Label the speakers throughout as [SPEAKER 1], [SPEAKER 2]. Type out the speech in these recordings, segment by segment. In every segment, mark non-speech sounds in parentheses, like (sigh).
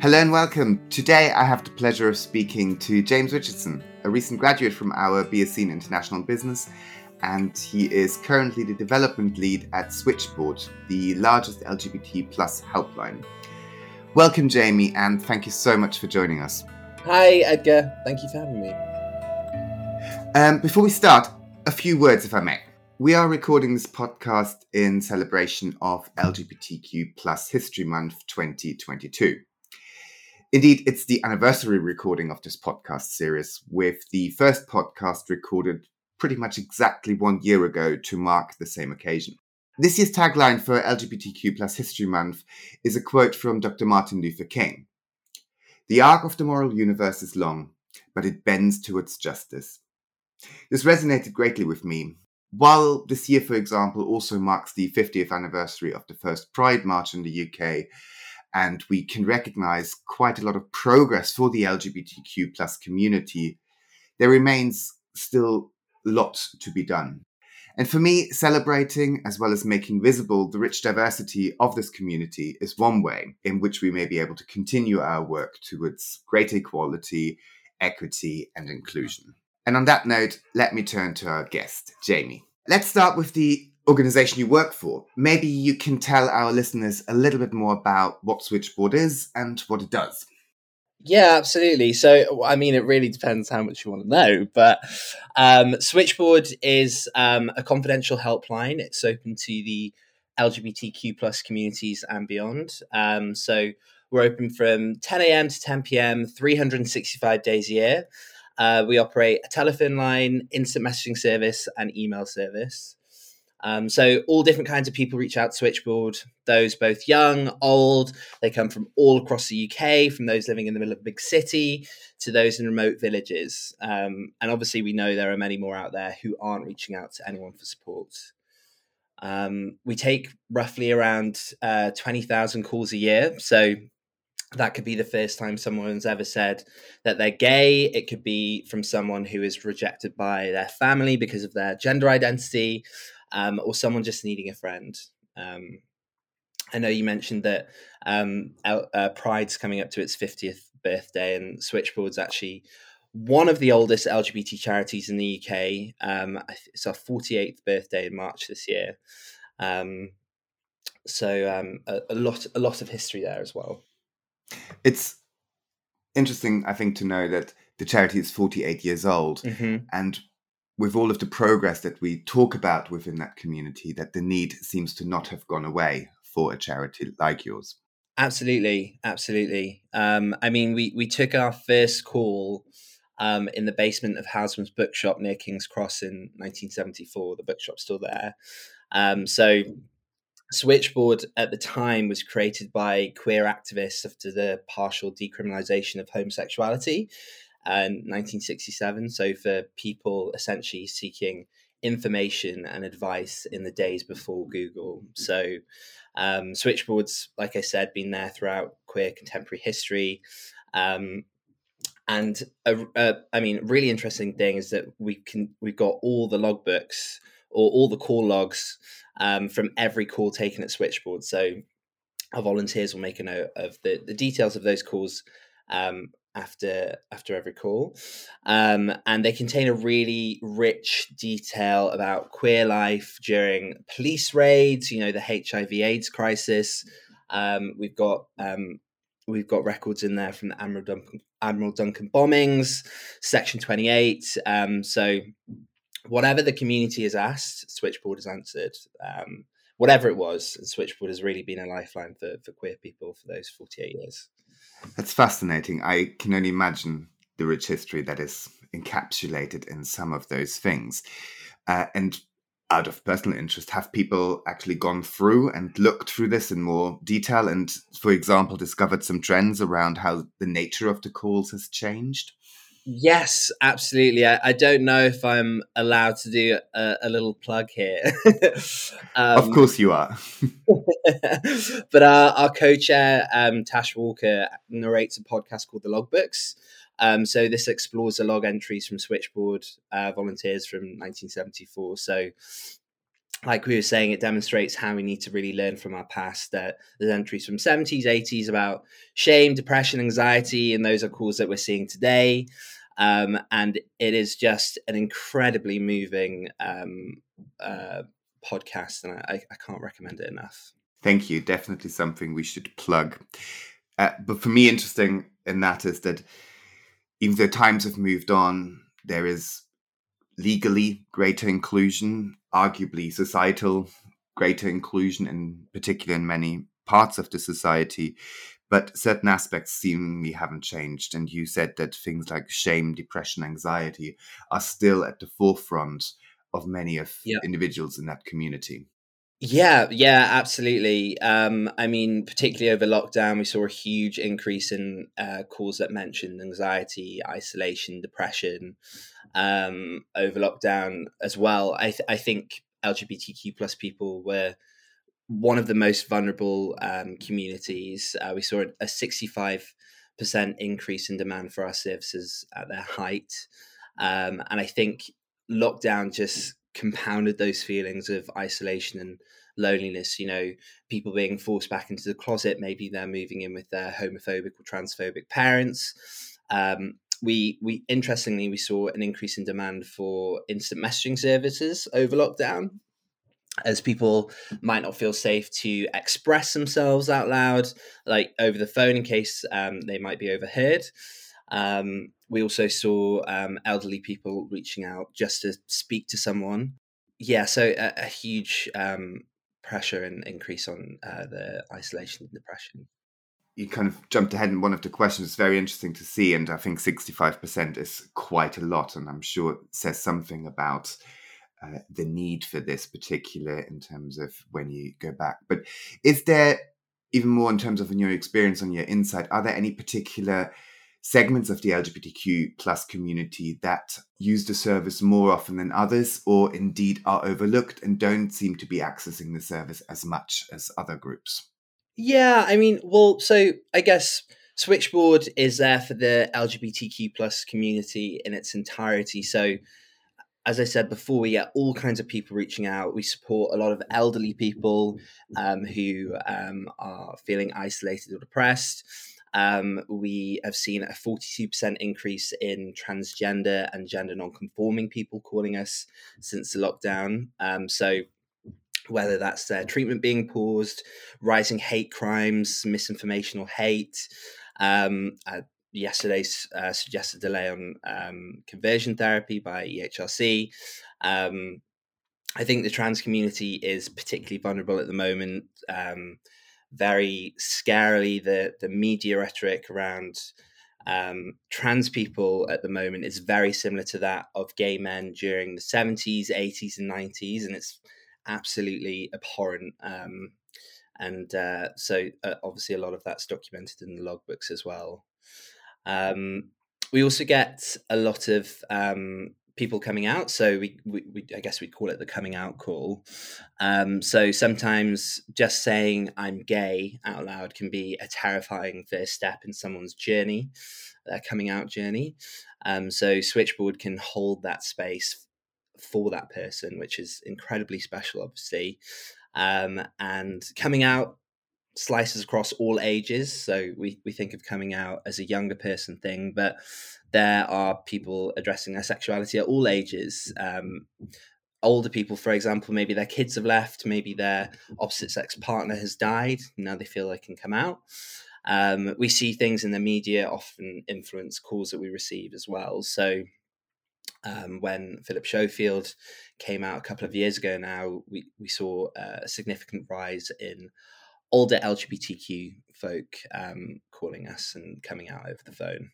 [SPEAKER 1] Hello and welcome. Today I have the pleasure of speaking to James Richardson, a recent graduate from our BSc in International Business, and he is currently the development lead at Switchboard, the largest LGBT plus helpline. Welcome, Jamie, and thank you so much for joining us.
[SPEAKER 2] Hi, Edgar. Thank you for having me.
[SPEAKER 1] Um, before we start, a few words, if I may. We are recording this podcast in celebration of LGBTQ plus History Month 2022. Indeed, it's the anniversary recording of this podcast series, with the first podcast recorded pretty much exactly one year ago to mark the same occasion. This year's tagline for LGBTQ plus History Month is a quote from Dr. Martin Luther King. The arc of the moral universe is long, but it bends towards justice. This resonated greatly with me. While this year, for example, also marks the 50th anniversary of the first Pride March in the UK, and we can recognize quite a lot of progress for the LGBTQ plus community, there remains still lots to be done. And for me, celebrating as well as making visible the rich diversity of this community is one way in which we may be able to continue our work towards greater equality, equity, and inclusion. And on that note, let me turn to our guest, Jamie. Let's start with the organization you work for. Maybe you can tell our listeners a little bit more about what Switchboard is and what it does.
[SPEAKER 2] Yeah, absolutely. So, I mean, it really depends how much you want to know. But um, Switchboard is um, a confidential helpline. It's open to the LGBTQ plus communities and beyond. Um, so, we're open from 10 a.m. to 10 p.m., 365 days a year. Uh, we operate a telephone line, instant messaging service, and email service. Um, so all different kinds of people reach out to Switchboard. Those both young, old. They come from all across the UK, from those living in the middle of a big city to those in remote villages. Um, and obviously, we know there are many more out there who aren't reaching out to anyone for support. Um, we take roughly around uh, twenty thousand calls a year. So that could be the first time someone's ever said that they're gay. It could be from someone who is rejected by their family because of their gender identity um, or someone just needing a friend. Um, I know you mentioned that um, uh, Pride's coming up to its 50th birthday, and Switchboard's actually one of the oldest LGBT charities in the UK. Um, it's our 48th birthday in March this year. Um, so um, a, a, lot, a lot of history there as well.
[SPEAKER 1] It's interesting, I think, to know that the charity is 48 years old, mm-hmm. and with all of the progress that we talk about within that community, that the need seems to not have gone away for a charity like yours.
[SPEAKER 2] Absolutely, absolutely. Um, I mean, we we took our first call um, in the basement of Housmans Bookshop near King's Cross in 1974. The bookshop's still there. Um, so, Switchboard at the time was created by queer activists after the partial decriminalization of homosexuality. 1967. So for people essentially seeking information and advice in the days before Google. So um, switchboards, like I said, been there throughout queer contemporary history. Um, and a, a, I mean, really interesting thing is that we can we've got all the logbooks or all the call logs um, from every call taken at switchboard. So our volunteers will make a note of the, the details of those calls um, after after every call. Um, and they contain a really rich detail about queer life during police raids you know the hiv aids crisis. Um, we've got um, we've got records in there from the admiral duncan, admiral duncan bombings section 28 um, so whatever the community has asked switchboard has answered. Um, whatever it was switchboard has really been a lifeline for, for queer people for those 48 years
[SPEAKER 1] that's fascinating. I can only imagine the rich history that is encapsulated in some of those things. Uh, and out of personal interest, have people actually gone through and looked through this in more detail and, for example, discovered some trends around how the nature of the calls has changed?
[SPEAKER 2] Yes, absolutely. I, I, don't know if I'm allowed to do a, a little plug here. (laughs)
[SPEAKER 1] um, of course, you are. (laughs)
[SPEAKER 2] but our, our co-chair, um, Tash Walker, narrates a podcast called The Logbooks. Um, so this explores the log entries from Switchboard uh, volunteers from 1974. So like we were saying, it demonstrates how we need to really learn from our past. That there's entries from 70s, 80s about shame, depression, anxiety, and those are calls that we're seeing today. Um, and it is just an incredibly moving um, uh, podcast, and I, I, can't recommend it enough.
[SPEAKER 1] Thank you. Definitely something we should plug. Uh, but for me, interesting in that is that even though times have moved on, there is legally greater inclusion, arguably societal greater inclusion, in particular in many parts of the society. But certain aspects seemingly haven't changed. And you said that things like shame, depression, anxiety are still at the forefront of many of yeah. individuals in that community.
[SPEAKER 2] Yeah, yeah, absolutely. Um, I mean, particularly over lockdown, we saw a huge increase in uh, calls that mentioned anxiety, isolation, depression um, over lockdown as well. I, th- I think LGBTQ plus people were one of the most vulnerable um, communities. Uh, we saw a 65% increase in demand for our services at their height. Um, and I think lockdown just compounded those feelings of isolation and loneliness. You know, people being forced back into the closet. Maybe they're moving in with their homophobic or transphobic parents. Um, we we interestingly we saw an increase in demand for instant messaging services over lockdown as people might not feel safe to express themselves out loud like over the phone in case um, they might be overheard um, we also saw um, elderly people reaching out just to speak to someone. Yeah, so a, a huge um, pressure and increase on uh, the isolation and depression.
[SPEAKER 1] You kind of jumped ahead in one of the questions. It's very interesting to see, and I think 65% is quite a lot, and I'm sure it says something about uh, the need for this particular in terms of when you go back. But is there even more in terms of in your experience on your insight? Are there any particular segments of the LGBTQ plus community that use the service more often than others, or indeed are overlooked and don't seem to be accessing the service as much as other groups?
[SPEAKER 2] Yeah, I mean, well, so I guess Switchboard is there for the LGBTQ plus community in its entirety. So as I said before, we get all kinds of people reaching out. We support a lot of elderly people um, who um, are feeling isolated or depressed. Um, we have seen a 42% increase in transgender and gender non-conforming people calling us since the lockdown. Um, so whether that's their treatment being paused, rising hate crimes, misinformation or hate. Um, uh, yesterday's uh, suggested delay on um, conversion therapy by EHRC. Um, I think the trans community is particularly vulnerable at the moment. Um, very scarily the the media rhetoric around um, trans people at the moment is very similar to that of gay men during the 70s 80s and 90s and it's absolutely abhorrent um, and uh, so uh, obviously a lot of that's documented in the logbooks as well um, we also get a lot of um, people coming out. So we, we, we, I guess we'd call it the coming out call. Um, so sometimes just saying I'm gay out loud can be a terrifying first step in someone's journey, their coming out journey. Um, so Switchboard can hold that space for that person, which is incredibly special, obviously. Um, and coming out slices across all ages. So we, we think of coming out as a younger person thing, but there are people addressing their sexuality at all ages. Um, older people, for example, maybe their kids have left, maybe their opposite sex partner has died. Now they feel they can come out. Um, we see things in the media often influence calls that we receive as well. So um, when Philip Schofield came out a couple of years ago now, we, we saw a significant rise in older LGBTQ folk um, calling us and coming out over the phone.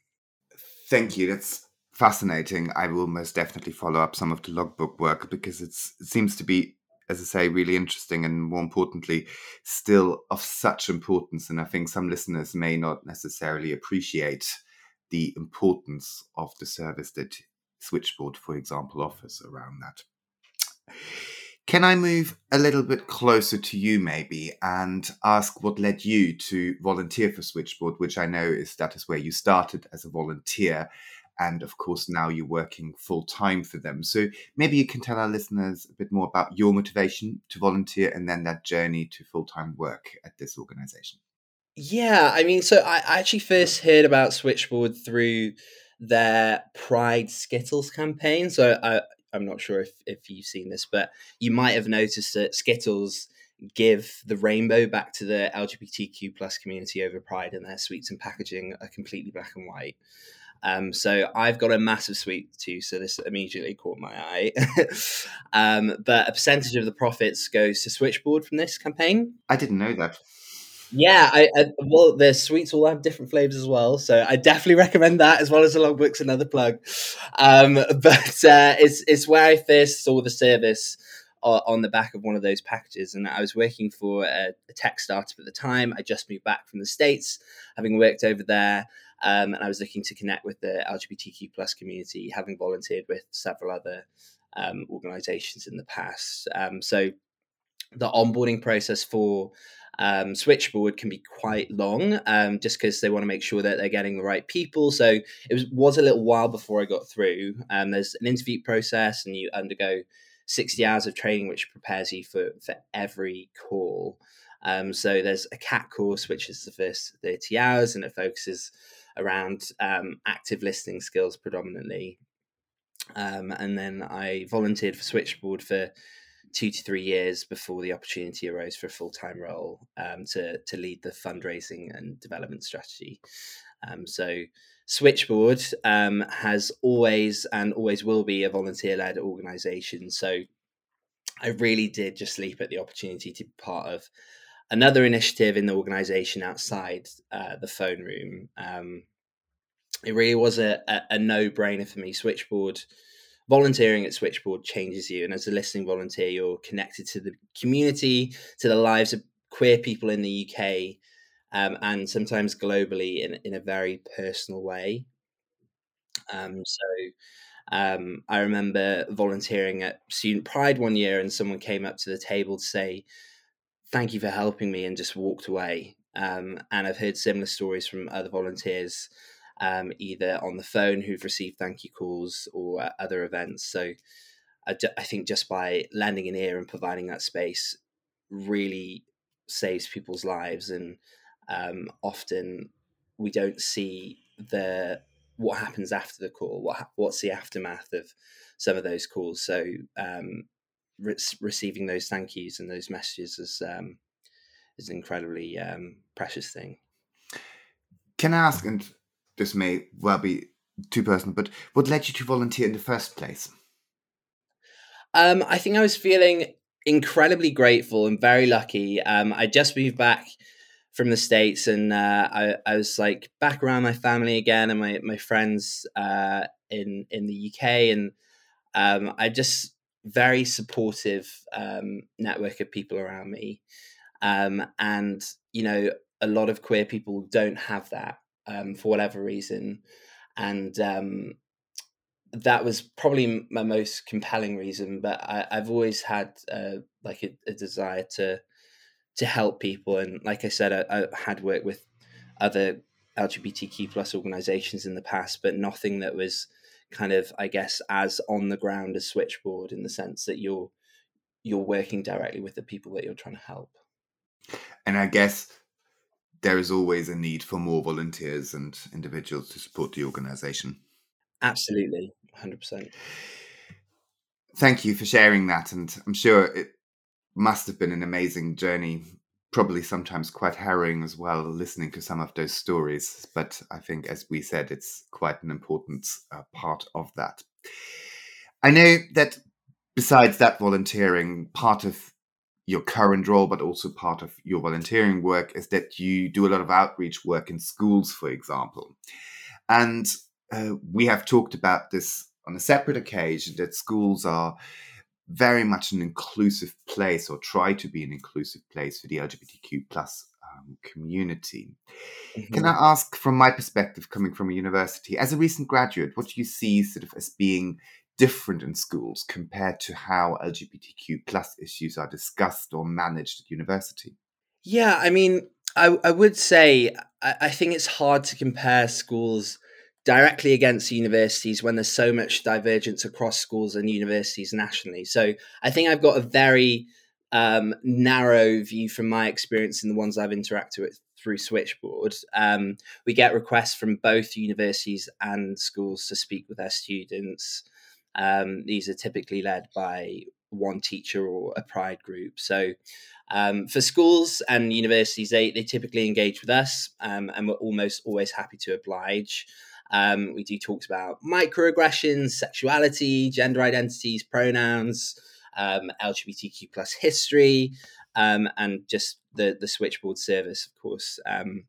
[SPEAKER 1] Thank you. That's fascinating. I will most definitely follow up some of the logbook work because it seems to be, as I say, really interesting and more importantly, still of such importance. And I think some listeners may not necessarily appreciate the importance of the service that Switchboard, for example, offers around that. Can I move a little bit closer to you, maybe, and ask what led you to volunteer for Switchboard, which I know is that is where you started as a volunteer, And of course, now you're working full time for them. So maybe you can tell our listeners a bit more about your motivation to volunteer and then that journey to full time work at this organization.
[SPEAKER 2] Yeah, I mean, so I actually first heard about Switchboard through their Pride Skittles campaign. So I, I'm not sure if, if you've seen this, but you might have noticed that Skittles give the rainbow back to the LGBTQ plus community over Pride, and their sweets and packaging are completely black and white. Um, so I've got a massive sweet too, so this immediately caught my eye. (laughs) um, but a percentage of the profits goes to Switchboard from this campaign.
[SPEAKER 1] I didn't know that.
[SPEAKER 2] Yeah, I, I, well, the sweets all have different flavors as well, so I definitely recommend that as well as the logbooks. Another plug, um, (laughs) but uh, it's it's where I first saw the service on the back of one of those packages, and I was working for a, a tech startup at the time. I just moved back from the states, having worked over there, um, and I was looking to connect with the LGBTQ plus community, having volunteered with several other um, organizations in the past. Um, so the onboarding process for um, switchboard can be quite long um, just because they want to make sure that they're getting the right people. So it was, was a little while before I got through. Um, there's an interview process and you undergo 60 hours of training, which prepares you for, for every call. Um, so there's a CAT course, which is the first 30 hours and it focuses around um, active listening skills predominantly. Um, and then I volunteered for Switchboard for two to three years before the opportunity arose for a full time role um, to to lead the fundraising and development strategy. Um, so Switchboard um, has always and always will be a volunteer led organisation. So I really did just leap at the opportunity to be part of another initiative in the organisation outside uh, the phone room. Um, it really was a, a, a no brainer for me. Switchboard volunteering at Switchboard changes you. And as a listening volunteer, you're connected to the community, to the lives of queer people in the UK, um, and sometimes globally in, in a very personal way. Um, so um, I remember volunteering at Student Pride one year, and someone came up to the table to say, Thank you for helping me, and just walked away. Um, and I've heard similar stories from other volunteers um, either on the phone who've received thank you calls or at other events. So I, I think just by lending an ear and providing that space really saves people's lives. And um, often we don't see the what happens after the call, what what's the aftermath of some of those calls. So um, re- receiving those thank yous and those messages is um, is an incredibly um, precious thing.
[SPEAKER 1] Can I ask, and this may well be too personal, but what led you to volunteer in the first place?
[SPEAKER 2] Um, I think I was feeling incredibly grateful and very lucky. Um, I just moved back from the states, and uh, I, I, was like back around my family again and my my friends uh, in in the UK, and um, I just very supportive um, network of people around me, um, and you know a lot of queer people don't have that um, for whatever reason, and um, that was probably my most compelling reason. But I, have always had uh, like a, a, desire to to help people, and like I said, I, I had worked with other LGBTQ plus organizations in the past, but nothing that was kind of, I guess, as on the ground as Switchboard in the sense that you're you're working directly with the people that you're trying to help.
[SPEAKER 1] And I guess there is always a need for more volunteers and individuals to support the organization.
[SPEAKER 2] Absolutely, 100%.
[SPEAKER 1] Thank you for sharing that. And I'm sure it must have been an amazing journey, probably sometimes quite harrowing as well, listening to some of those stories. But I think, as we said, it's quite an important uh, part of that. I know that besides that volunteering, part of your current role, but also part of your volunteering work, is that you do a lot of outreach work in schools, for example. And uh, we have talked about this on a separate occasion that schools are very much an inclusive place or try to be an inclusive place for the LGBTQ plus um, community. Mm-hmm. Can I ask, from my perspective, coming from a university, as a recent graduate, what do you see sort of as being different in schools compared to how LGBTQ plus issues are discussed or managed at university?
[SPEAKER 2] Yeah, I mean, I, I would say I, I think it's hard to compare schools directly against universities when there's so much divergence across schools and universities nationally. So I think I've got a very um, narrow view from my experience in the ones I've interacted with through Switchboard. Um, we get requests from both universities and schools to speak with their students. Um, these are typically led by one teacher or a pride group. So um, for schools and universities, they, they typically engage with us um, and we're almost always happy to oblige. Um, we do talks about microaggressions, sexuality, gender identities, pronouns, um, LGBTQ plus history, um, and just the the switchboard service, of course. Um,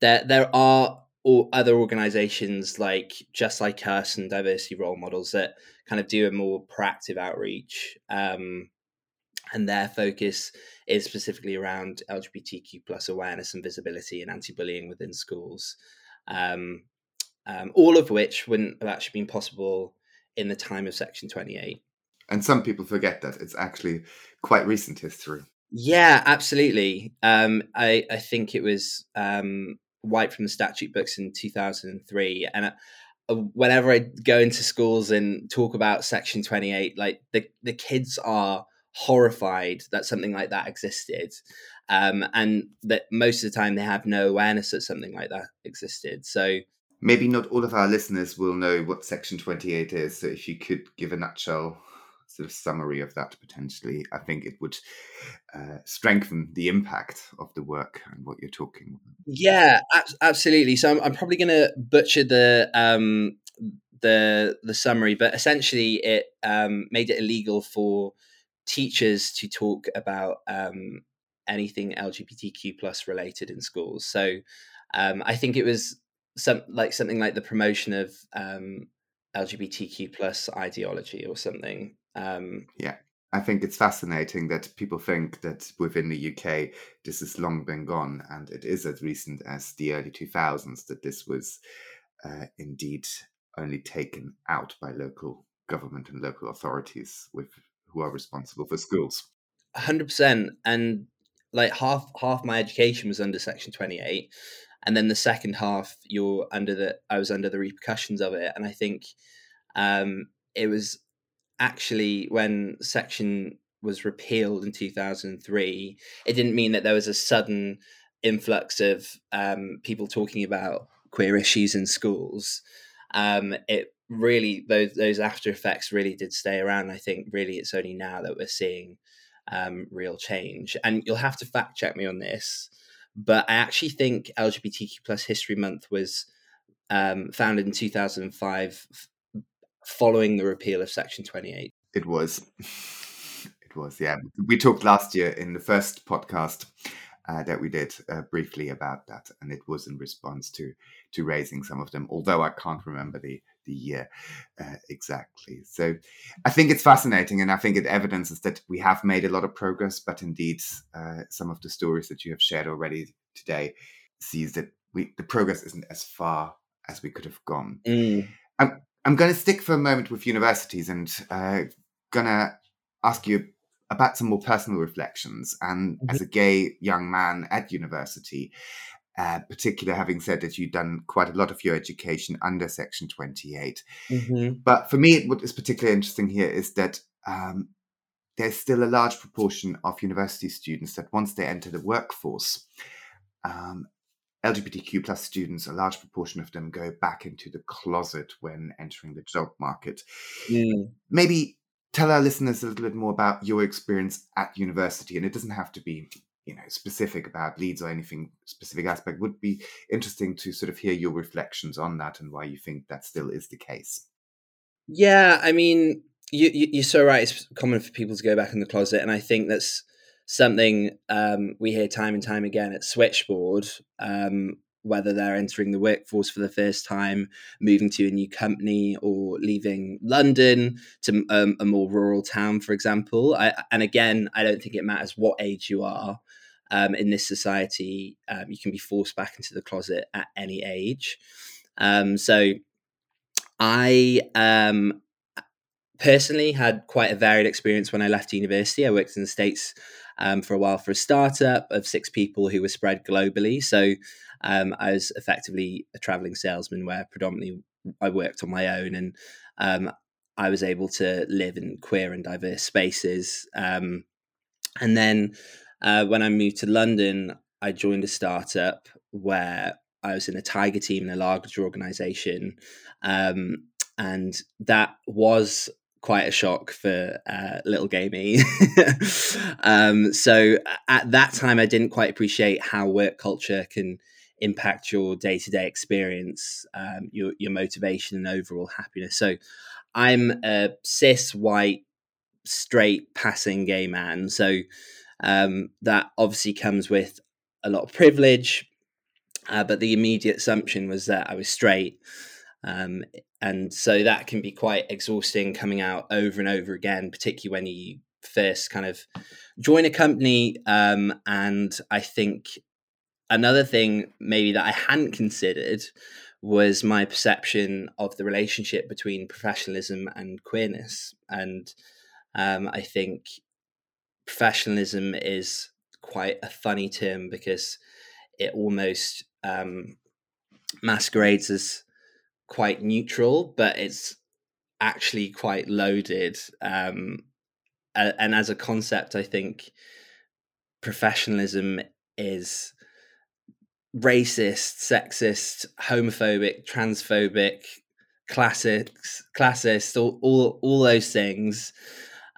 [SPEAKER 2] there there are other organizations like Just Like Us and Diversity Role Models that kind of do a more proactive outreach. Um, and their focus is specifically around LGBTQ plus awareness and visibility and anti-bullying within schools. Um, um, all of which wouldn't have actually been possible in the time of Section 28.
[SPEAKER 1] And some people forget that it's actually quite recent history.
[SPEAKER 2] Yeah, absolutely. Um, I, I think it was um, wiped from the statute books in 2003. And uh, uh, whenever I go into schools and talk about Section 28, like the, the kids are horrified that something like that existed. Um, and that most of the time they have no awareness that something like that existed. So
[SPEAKER 1] maybe not all of our listeners will know what Section 28 is. So if you could give a nutshell sort of summary of that potentially, I think it would uh, strengthen the impact of the work and what you're talking.
[SPEAKER 2] Yeah, ab- absolutely. So I'm, I'm probably going to butcher the um, the the summary, but essentially it um, made it illegal for teachers to talk about um, anything LGBTQ plus related in schools. So um, I think it was some like something like the promotion of um, LGBTQ plus ideology or something. Um,
[SPEAKER 1] yeah, I think it's fascinating that people think that within the UK this has long been gone, and it is as recent as the early 2000s that this was uh, indeed only taken out by local government and local authorities with who are responsible for schools.
[SPEAKER 2] Hundred percent, and like half half my education was under Section Twenty Eight, and then the second half you're under the I was under the repercussions of it, and I think um, it was actually when Section was repealed in two thousand three, it didn't mean that there was a sudden influx of um, people talking about queer issues in schools. Um, it really those those after effects really did stay around. I think really it's only now that we're seeing um, real change. And you'll have to fact check me on this, but I actually think LGBTQ plus History Month was um, founded in 2005, following the repeal of Section 28.
[SPEAKER 1] It was. (laughs) It was, yeah. We talked last year in the first podcast uh, that we did uh, briefly about that, and it was in response to to raising some of them. Although I can't remember the the year uh, exactly. So I think it's fascinating, and I think it evidences that we have made a lot of progress. But indeed, uh, some of the stories that you have shared already today sees that we the progress isn't as far as we could have gone. Mm. I'm I'm going to stick for a moment with universities and uh, going to ask you about some more personal reflections. And mm-hmm. as a gay young man at university, uh, particular having said that you've done quite a lot of your education under Section 28. Mm-hmm. But for me, what is particularly interesting here is that um, there's still a large proportion of university students that once they enter the workforce, um, LGBTQ plus students, a large proportion of them go back into the closet when entering the job market. Mm. Maybe tell our listeners a little bit more about your experience at university, and it doesn't have to be you know specific about Leeds or anything specific aspect. Would be interesting to sort of hear your reflections on that and why you think that still is the case.
[SPEAKER 2] Yeah, I mean, you, you, are so right. It's common for people to go back in the closet, and I think that's something um, we hear time and time again at Switchboard. Um, whether they're entering the workforce for the first time, moving to a new company, or leaving London to um, a more rural town, for example. I, and again, I don't think it matters what age you are. Um, in this society, um, you can be forced back into the closet at any age. Um, so, I personally had quite a varied experience when I left university. I worked in the States um, for a while for a startup of six people who were spread globally. So um, I was effectively a traveling salesman where predominantly I worked on my own and um, I was able to live in queer and diverse spaces. Um, and then uh, when I moved to London, I joined a startup where I was in a tiger team in a larger organization. Um, and that was quite a shock for uh, little gamey. (laughs) um, so at that time, I didn't quite appreciate how work culture can impact your day to day experience, um, your your motivation and overall happiness. So I'm a cis white straight passing gay man. So um, that obviously comes with a lot of privilege. Uh, but the immediate assumption was that I was straight. Um, and so that can be quite exhausting coming out over and over again, particularly when you first kind of join a company. Um, and I think another thing maybe that I hadn't considered was my perception of the relationship between professionalism and queerness. And um, I think professionalism is quite a funny term because it almost um, masquerades as quite neutral, but it's actually quite loaded. Um, and as a concept, I think professionalism is racist, sexist, homophobic, transphobic, classics, classist, all all, all those things.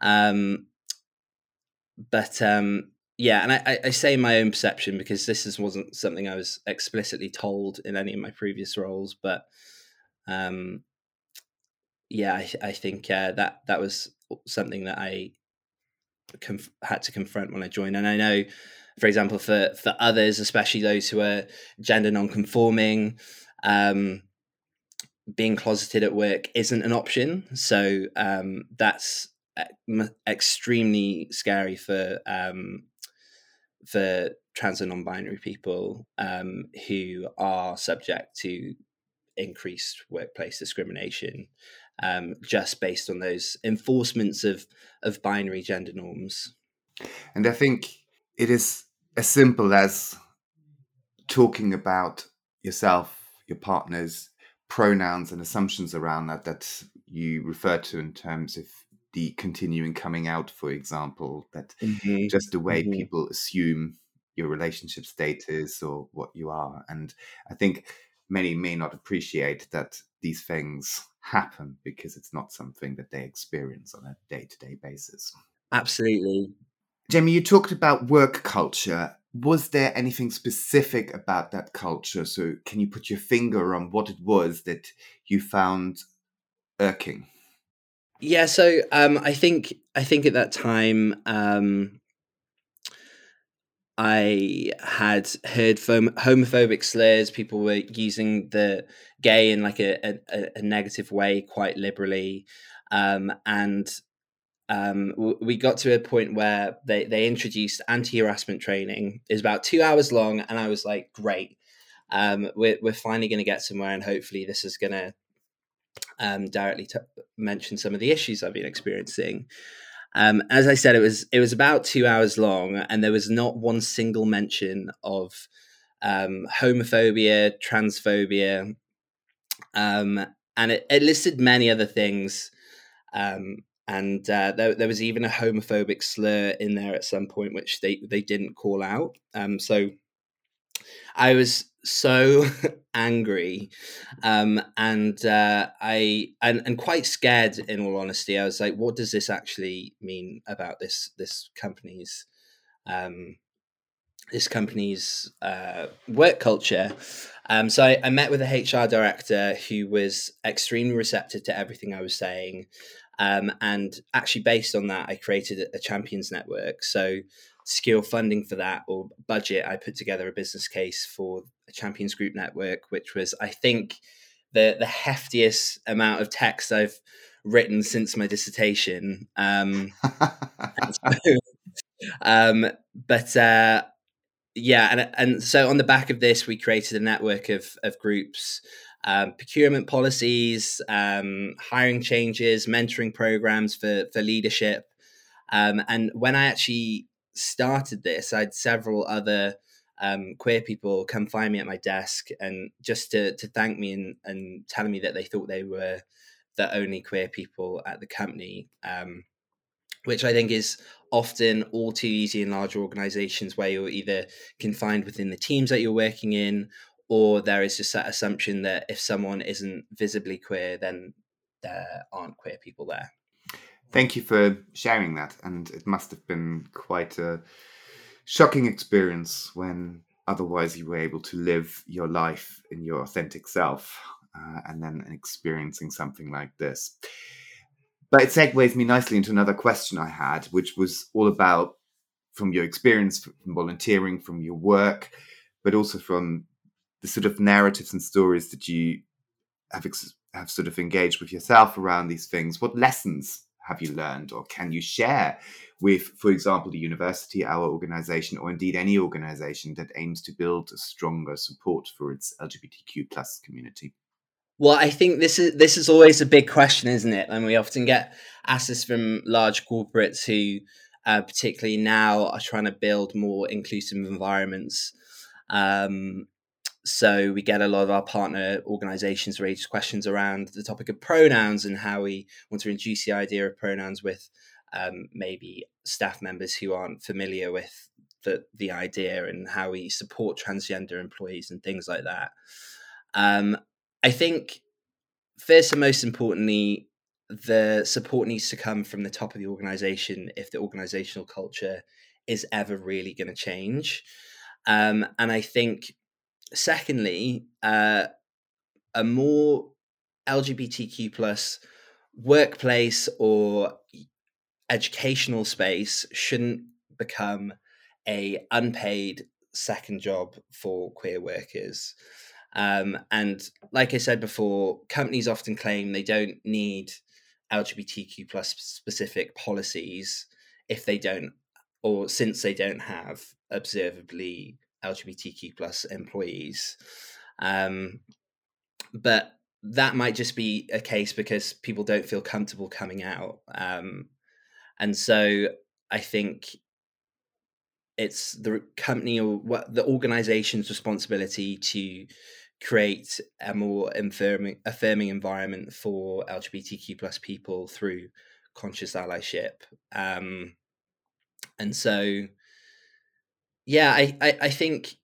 [SPEAKER 2] Um, but um, yeah, and I, I say my own perception because this is, wasn't something I was explicitly told in any of my previous roles, but um, yeah, I, I think uh, that that was something that I conf- had to confront when I joined, and I know, for example, for for others, especially those who are gender non-conforming. Um, being closeted at work isn't an option, so um, that's extremely scary for um, for trans and non-binary people um, who are subject to increased workplace discrimination um, just based on those enforcements of of binary gender norms.
[SPEAKER 1] And I think it is as simple as talking about yourself, your partner's pronouns and assumptions around that that you refer to in terms of the continuing coming out, for example, that mm-hmm. just the way mm-hmm. people assume your relationship status or what you are. And I think many may not appreciate that these things happen because it's not something that they experience on a day to day basis.
[SPEAKER 2] Absolutely.
[SPEAKER 1] Jamie, you talked about work culture. Was there anything specific about that culture? So, can you put your finger on what it was that you found irking?
[SPEAKER 2] Yeah, so um, I think I think at that time um, I had heard homophobic slurs. People were using the gay in like a, a, a negative way quite liberally, um, and um, we got to a point where they they introduced anti harassment training. It's about two hours long, and I was like, great. Um, we're we're finally going to get somewhere, and hopefully this is going to um, directly to mention some of the issues I've been experiencing. Um, as I said, it was it was about two hours long, and there was not one single mention of um, homophobia, transphobia, um, and it, it, listed many other things. Um, and uh, there, there, was even a homophobic slur in there at some point, which they they didn't call out. Um, so I was so (laughs) angry um, and uh, i and, and quite scared in all honesty. I was like what does this actually mean about this this company's um, this company's uh, work culture? Um, so I, I, met with a hr director who was extremely receptive to everything i was saying um, and actually based on that i created a champions network. So secure funding for that or budget, I put together a business case for a Champions Group network, which was, I think, the the heftiest amount of text I've written since my dissertation. Um, so, (laughs) (laughs) um, but uh, yeah, and and so on the back of this, we created a network of of groups. Um, procurement policies, um, hiring changes, mentoring programs for for leadership, um, and when I actually started this, I had several other um, queer people come find me at my desk and just to, to thank me and, and telling me that they thought they were the only queer people at the company, um, which I think is often all too easy in larger organizations where you're either confined within the teams that you're working in or there is just that assumption that if someone isn't visibly queer, then there aren't queer people there.
[SPEAKER 1] Thank you for sharing that. And it must have been quite a shocking experience when otherwise you were able to live your life in your authentic self uh, and then experiencing something like this. But it segues me nicely into another question I had, which was all about from your experience from volunteering, from your work, but also from the sort of narratives and stories that you have ex- have sort of engaged with yourself around these things. What lessons have you learned, or can you share with, for example, the university, our organization, or indeed any organization that aims to build a stronger support for its LGBTQ plus community?
[SPEAKER 2] Well, I think this is this is always a big question, isn't it? And we often get asked this from large corporates who, uh, particularly now, are trying to build more inclusive environments. Um, so we get a lot of our partner organizations raise questions around the topic of pronouns and how we want to introduce the idea of pronouns with um, maybe staff members who aren't familiar with the, the idea and how we support transgender employees and things like that. Um, I think first and most importantly, the support needs to come from the top of the organization if the organizational culture is ever really going to change. Um, and I think secondly, uh, a more LGBTQ plus workplace or educational space shouldn't become a unpaid second job for queer workers. Um, and like I said before, companies often claim they don't need LGBTQ plus specific policies if they don't, or since they don't have observably LGBTQ plus employees. Um, but that might just be a case because people don't feel comfortable coming out. Um, and so I think it's the company or what the organization's responsibility to create a more affirming, affirming environment for LGBTQ plus people through conscious allyship. Um, and so yeah, I, I, I think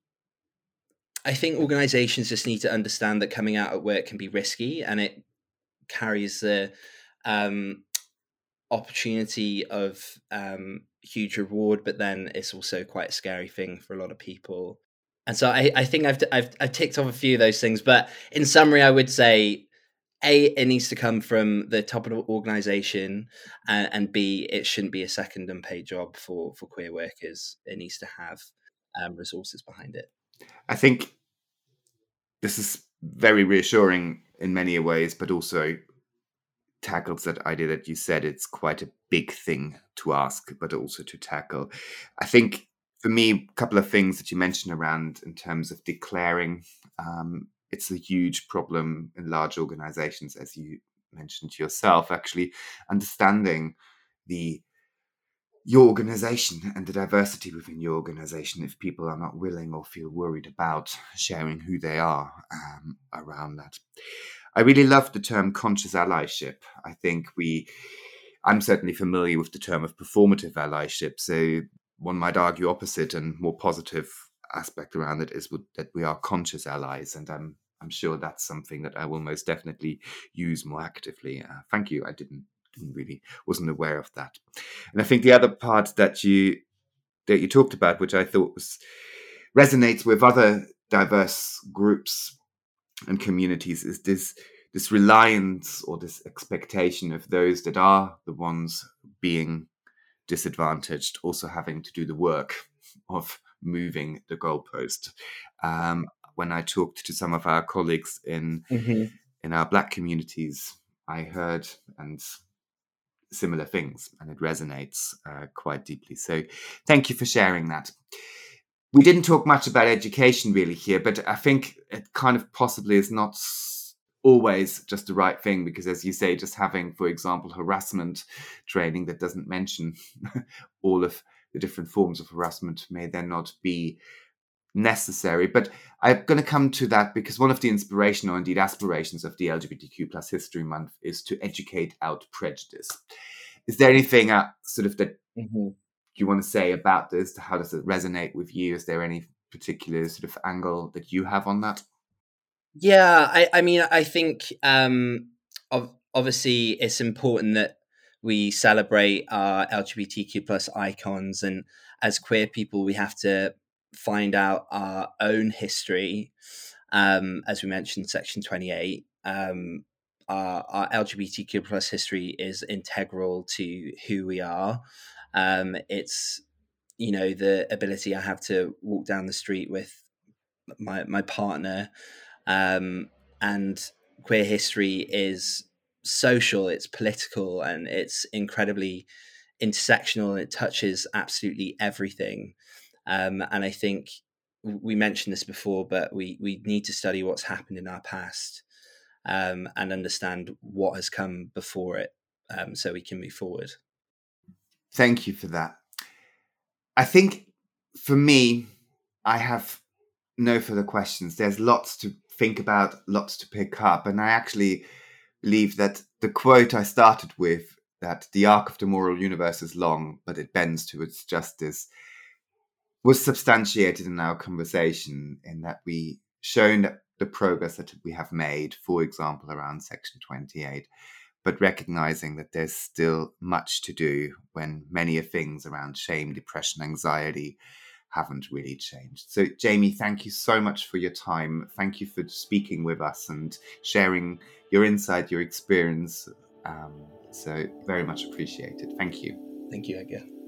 [SPEAKER 2] I think organizations just need to understand that coming out at work can be risky and it carries the um, opportunity of um, huge reward, but then it's also quite a scary thing for a lot of people. And so I, I think I've, I've, I've ticked off a few of those things, but in summary, I would say a it needs to come from the top of the organization and, and b it shouldn't be a second unpaid job for for queer workers. It needs to have um, resources behind it.
[SPEAKER 1] I think this is very reassuring in many ways but also tackles that idea that you said it's quite a big thing to ask but also to tackle. I think for me a couple of things that you mentioned around in terms of declaring um, it's a huge problem in large organizations, as you mentioned yourself, actually understanding the your organization and the diversity within your organization if people are not willing or feel worried about sharing who they are um, around that. I really love the term conscious allyship. I think we, I'm certainly familiar with the term of performative allyship. So one might argue opposite and more positive aspect around it is that we are conscious allies, and I'm I'm sure that's something that I will most definitely use more actively. Uh, thank you. I didn't didn't really wasn't aware of that, and I think the other part that you that you talked about, which I thought was resonates with other diverse groups and communities, is this this reliance or this expectation of those that are the ones being disadvantaged also having to do the work of moving the goalpost. Um, when I talked to some of our colleagues in mm-hmm. in our Black communities, I heard and similar things, and it resonates uh, quite deeply. So, thank you for sharing that. We didn't talk much about education really here, but I think it kind of possibly is not always just the right thing because as you say just having for example harassment training that doesn't mention (laughs) all of the different forms of harassment may then not be necessary. But I'm going to come to that because one of the inspiration or indeed aspirations of the LGBTQ plus History Month is to educate out prejudice. Is there anything uh, sort of that mm-hmm. you want to say about this? How does it resonate with you? Is there any particular sort of angle that you have on that?
[SPEAKER 2] Yeah, I, I mean, I think um, obviously it's important that we celebrate our LGBTQ plus icons, and as queer people, we have to find out our own history. Um, as we mentioned, Section Twenty Eight. Um, our, our, LGBTQ plus history is integral to who we are. Um, it's you know the ability I have to walk down the street with my my partner, um, and queer history is social, it's political, and it's incredibly intersectional, and it touches absolutely everything. Um, and I think we mentioned this before, but we we need to study what's happened in our past um, and understand what has come before it, um, so we can move forward.
[SPEAKER 1] Thank you for that. I think for me, I have no further questions. There's lots to think about, lots to pick up. And I actually believe that the quote I started with, that the arc of the moral universe is long, but it bends towards justice, was substantiated in our conversation in that we shown the progress that we have made, for example, around Section 28 but recognizing that there's still much to do when many of things around shame, depression, anxiety haven't really changed. So, Jamie, thank you so much for your time. Thank you for speaking with us and sharing your insight, your experience. Um, so, very much appreciated. Thank you.
[SPEAKER 2] Thank you, Edgar.